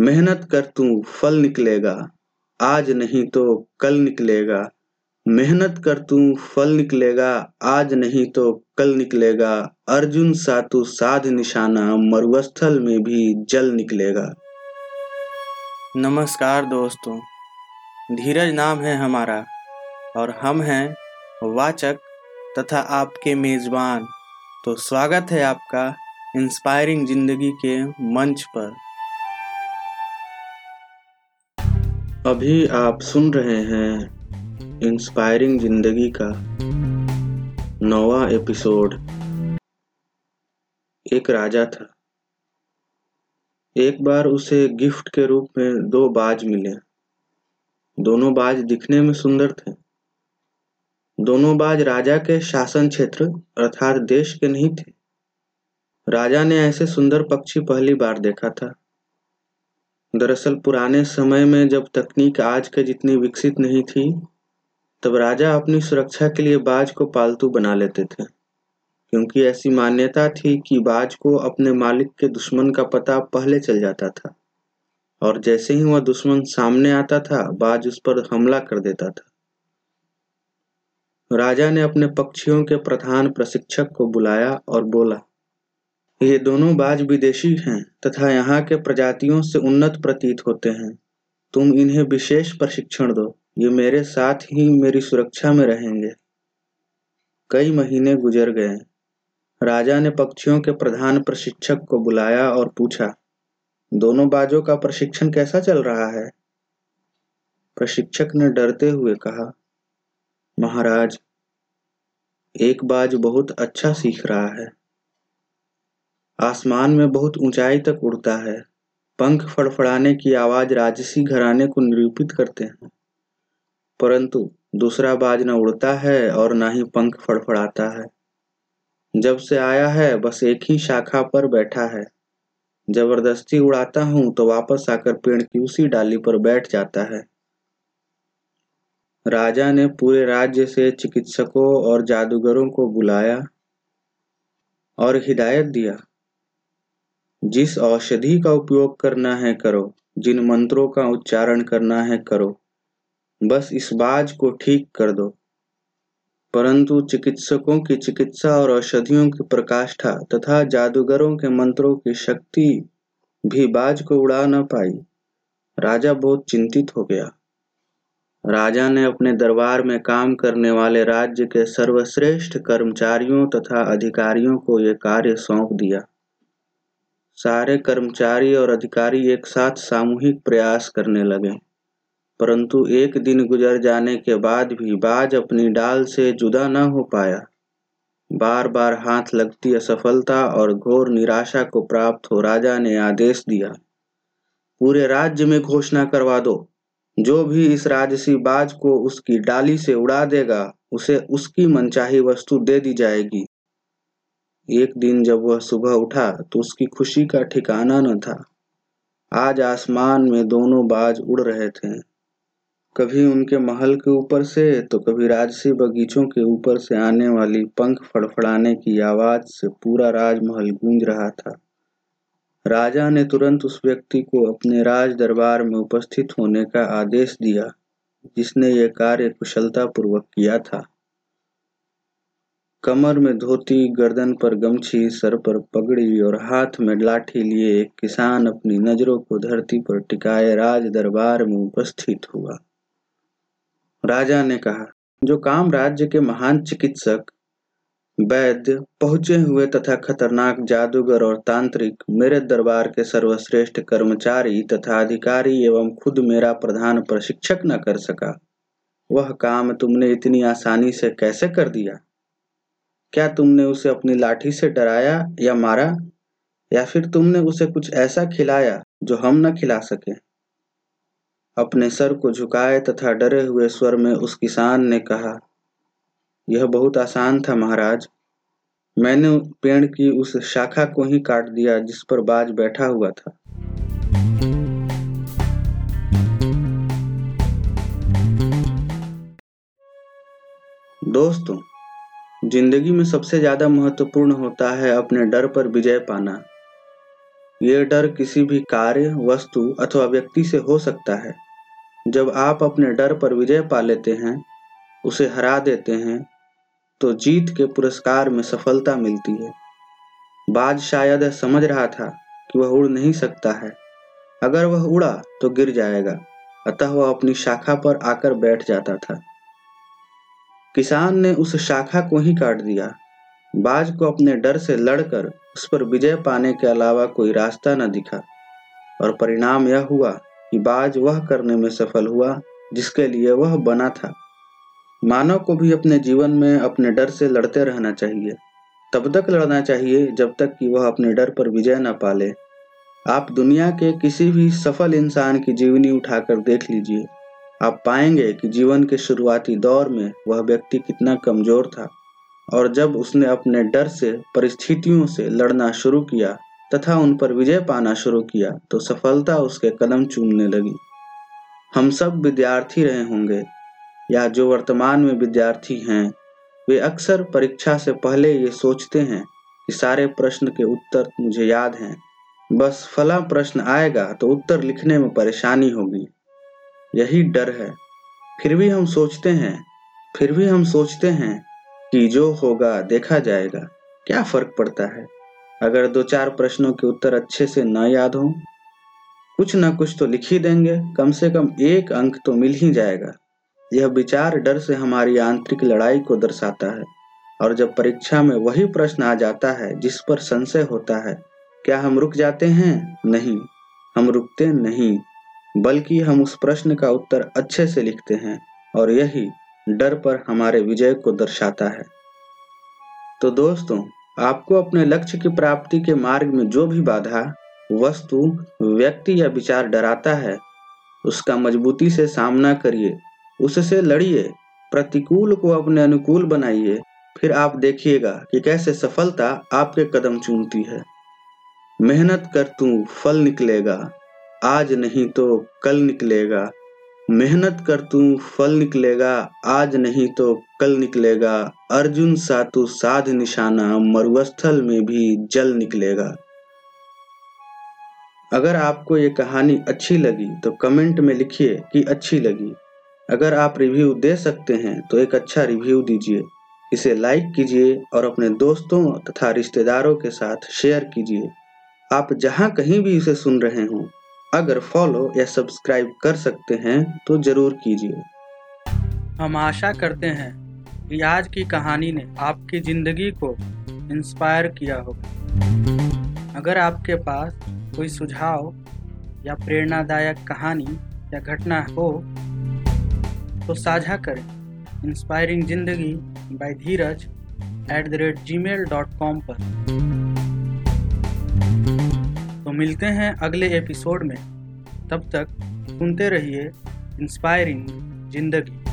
मेहनत कर तू, फल निकलेगा। आज नहीं तो कल निकलेगा। मेहनत कर तू, फल निकलेगा। आज नहीं तो कल निकलेगा। अर्जुन सा तू साध निशाना, मरुस्थल में भी जल निकलेगा। नमस्कार दोस्तों। धीरज नाम है हमारा, और हम हैं वाचक तथा आपके मेजबान। तो स्वागत है आपका इंस्पायरिंग ज़िंदगी के मंच पर। अभी आप सुन रहे हैं इंस्पायरिंग ज़िंदगी का नवा एपिसोड। एक राजा था। एक बार उसे गिफ्ट के रूप में दो बाज मिले। दोनों बाज दिखने में सुंदर थे। दोनों बाज राजा के शासन क्षेत्र अर्थात देश के नहीं थे। राजा ने ऐसे सुंदर पक्षी पहली बार देखा था। दरअसल पुराने समय में जब तकनीक आज के जितनी विकसित नहीं थी, तब राजा अपनी सुरक्षा के लिए बाज को पालतू बना लेते थे। क्योंकि ऐसी मान्यता थी कि बाज को अपने मालिक के दुश्मन का पता पहले चल जाता था। और जैसे ही वह दुश्मन सामने आता था, बाज उस पर हमला कर देता था। राजा ने अपने पक्षियों के प्रधान प्रशिक्षक को बुलाया और बोला ये दोनों बाज विदेशी हैं तथा यहाँ के प्रजातियों से उन्नत प्रतीत होते हैं। तुम इन्हें विशेष प्रशिक्षण दो। ये मेरे साथ ही मेरी सुरक्षा में रहेंगे। कई महीने गुजर गए। राजा ने पक्षियों के प्रधान प्रशिक्षक को बुलाया और पूछा, दोनों बाजों का प्रशिक्षण कैसा चल रहा है? प्रशिक्षक ने डरते हुए कहा, महाराज, एक बाज बहुत अच्छा सीख रहा है। आसमान में बहुत ऊंचाई तक उड़ता है। पंख फड़फड़ाने की आवाज़ राजसी घराने को निरूपित करते हैं। परंतु दूसरा बाज न उड़ता है और न ही पंख फड़फड़ाता है। जब से आया है, बस एक ही शाखा पर बैठा है। ज़बरदस्ती उड़ाता हूँ तो वापस आकर पेड़ की उसी डाली पर बैठ जाता है। राजा ने पूरे राज्य से चिकित्सकों और जादूगरों को बुलाया और हिदायत दिया। जिस औषधि का उपयोग करना है करो, जिन मंत्रों का उच्चारण करना है करो। बस इस बाज को ठीक कर दो। परंतु चिकित्सकों की चिकित्सा और औषधियों की प्रकाष्ठा तथा जादूगरों के मंत्रों की शक्ति भी बाज को उड़ा न पाई। राजा बहुत चिंतित हो गया। राजा ने अपने दरबार में काम करने वाले राज्य के सर्वश्रेष्ठ कर्मचारियों तथा अधिकारियों को यह कार्य सौंप दिया। सारे कर्मचारी और अधिकारी एक साथ सामूहिक प्रयास करने लगे। परंतु एक दिन गुजर जाने के बाद भी बाज अपनी डाल से जुदा न हो पाया। बार बार हाथ लगती असफलता और घोर निराशा को प्राप्त हो राजा ने आदेश दिया, पूरे राज्य में घोषणा करवा दो। जो भी इस राजसी बाज को उसकी डाली से उड़ा देगा, उसे उसकी मनचाही वस्तु दे दी जाएगी। एक दिन जब वह सुबह उठा तो उसकी खुशी का ठिकाना न था। आज आसमान में दोनों बाज उड़ रहे थे। कभी उनके महल के ऊपर से तो कभी राजसी बगीचों के ऊपर से आने वाली पंख फड़फड़ाने की आवाज़ से पूरा राजमहल गूंज रहा था। राजा ने तुरंत उस व्यक्ति को अपने राज दरबार में उपस्थित होने का आदेश दिया, जिसने यह कार्य कुशलता पूर्वक किया था। कमर में धोती, गर्दन पर गमछी, सर पर पगड़ी और हाथ में लाठी लिए एक किसान अपनी नज़रों को धरती पर टिकाए राज दरबार में उपस्थित हुआ। राजा ने कहा, जो काम राज्य के महान चिकित्सक, वैद्य, पहुँचे हुए तथा खतरनाक जादूगर और तांत्रिक, मेरे दरबार के सर्वश्रेष्ठ कर्मचारी तथा अधिकारी एवं खुद मेरा प्रधान प्रशिक्षक न कर सका, वह काम तुमने इतनी आसानी से कैसे कर दिया? क्या तुमने उसे अपनी लाठी से डराया या मारा? या फिर तुमने उसे कुछ ऐसा खिलाया जो हम न खिला सके? अपने सर को झुकाए तथा डरे हुए स्वर में उस किसान ने कहा, यह बहुत आसान था महाराज। मैंने पेड़ की उस शाखा को ही काट दिया जिस पर बाज बैठा हुआ था। दोस्तों ज़िंदगी में सबसे ज़्यादा महत्वपूर्ण होता है अपने डर पर विजय पाना। ये डर किसी भी कार्य, वस्तु अथवा व्यक्ति से हो सकता है। जब आप अपने डर पर विजय पा लेते हैं, उसे हरा देते हैं तो जीत के पुरस्कार में सफलता मिलती है। बाज शायद समझ रहा था कि वह उड़ नहीं सकता है। अगर वह उड़ा तो गिर जाएगा। अतः वह अपनी शाखा पर आकर बैठ जाता था। किसान ने उस शाखा को ही काट दिया। बाज को अपने डर से लड़कर उस पर विजय पाने के अलावा कोई रास्ता न दिखा। और परिणाम यह हुआ कि बाज वह करने में सफल हुआ जिसके लिए वह बना था। मानव को भी अपने जीवन में अपने डर से लड़ते रहना चाहिए। तब तक लड़ना चाहिए जब तक कि वह अपने डर पर विजय न पाले। आप दुनिया के किसी भी सफल इंसान की जीवनी उठाकर देख लीजिए। आप पाएँगे कि जीवन के शुरुआती दौर में वह व्यक्ति कितना कमज़ोर था और जब उसने अपने डर से, परिस्थितियों से लड़ना शुरू किया तथा उन पर विजय पाना शुरू किया तो सफलता उसके कदम चूमने लगी। हम सब विद्यार्थी रहे होंगे, या जो वर्तमान में विद्यार्थी हैं, वे अक्सर परीक्षा से पहले ये सोचते हैं कि सारे प्रश्न के उत्तर मुझे याद हैं। बस फला प्रश्न आएगा तो उत्तर लिखने में परेशानी होगी। यही डर है। फिर भी हम सोचते हैं, फिर भी हम सोचते हैं कि जो होगा, देखा जाएगा। क्या फ़र्क पड़ता है? अगर दो चार प्रश्नों के उत्तर अच्छे से न याद हो, कुछ ना कुछ तो लिख ही देंगे। कम से कम एक अंक तो मिल ही जाएगा। यह विचार डर से हमारी आंतरिक लड़ाई को दर्शाता है। और जब परीक्षा में वही प्रश्न आ जाता है, जिस पर संशय होता है, क्या हम रुक जाते हैं? नहीं। हम रुकते नहीं। बल्कि हम उस प्रश्न का उत्तर अच्छे से लिखते हैं और यही डर पर हमारे विजय को दर्शाता है। तो दोस्तों, आपको अपने लक्ष्य की प्राप्ति के मार्ग में जो भी बाधा, वस्तु, व्यक्ति या विचार डराता है, उसका मजबूती से सामना करिए। उससे लड़िए, प्रतिकूल को अपने अनुकूल बनाइए। फिर आप देखिएगा कि कैसे सफलता आपके कदम चूमती है। मेहनत कर तू फल निकलेगा। आज नहीं तो कल निकलेगा। मेहनत कर तू, फल निकलेगा। आज नहीं तो कल निकलेगा। अर्जुन सातु साध निशाना, मरुस्थल में भी जल निकलेगा। अगर आपको ये कहानी अच्छी लगी तो कमेंट में लिखिए कि अच्छी लगी। अगर आप रिव्यू दे सकते हैं तो एक अच्छा रिव्यू दीजिए। इसे लाइक कीजिए और अपने दोस्तों तथा रिश्तेदारों के साथ शेयर कीजिए। आप जहाँ कहीं भी इसे सुन रहे हों अगर फॉलो या सब्सक्राइब कर सकते हैं तो ज़रूर कीजिए। हम आशा करते हैं कि आज की कहानी ने आपकी ज़िंदगी को इंस्पायर किया हो अगर आपके पास कोई सुझाव या प्रेरणादायक कहानी या घटना हो तो साझा करें। इंस्पायरिंग ज़िंदगी by Dheeraj at the rate Gmail dot com पर। मिलते हैं अगले एपिसोड में। तब तक सुनते रहिए इंस्पायरिंग ज़िंदगी।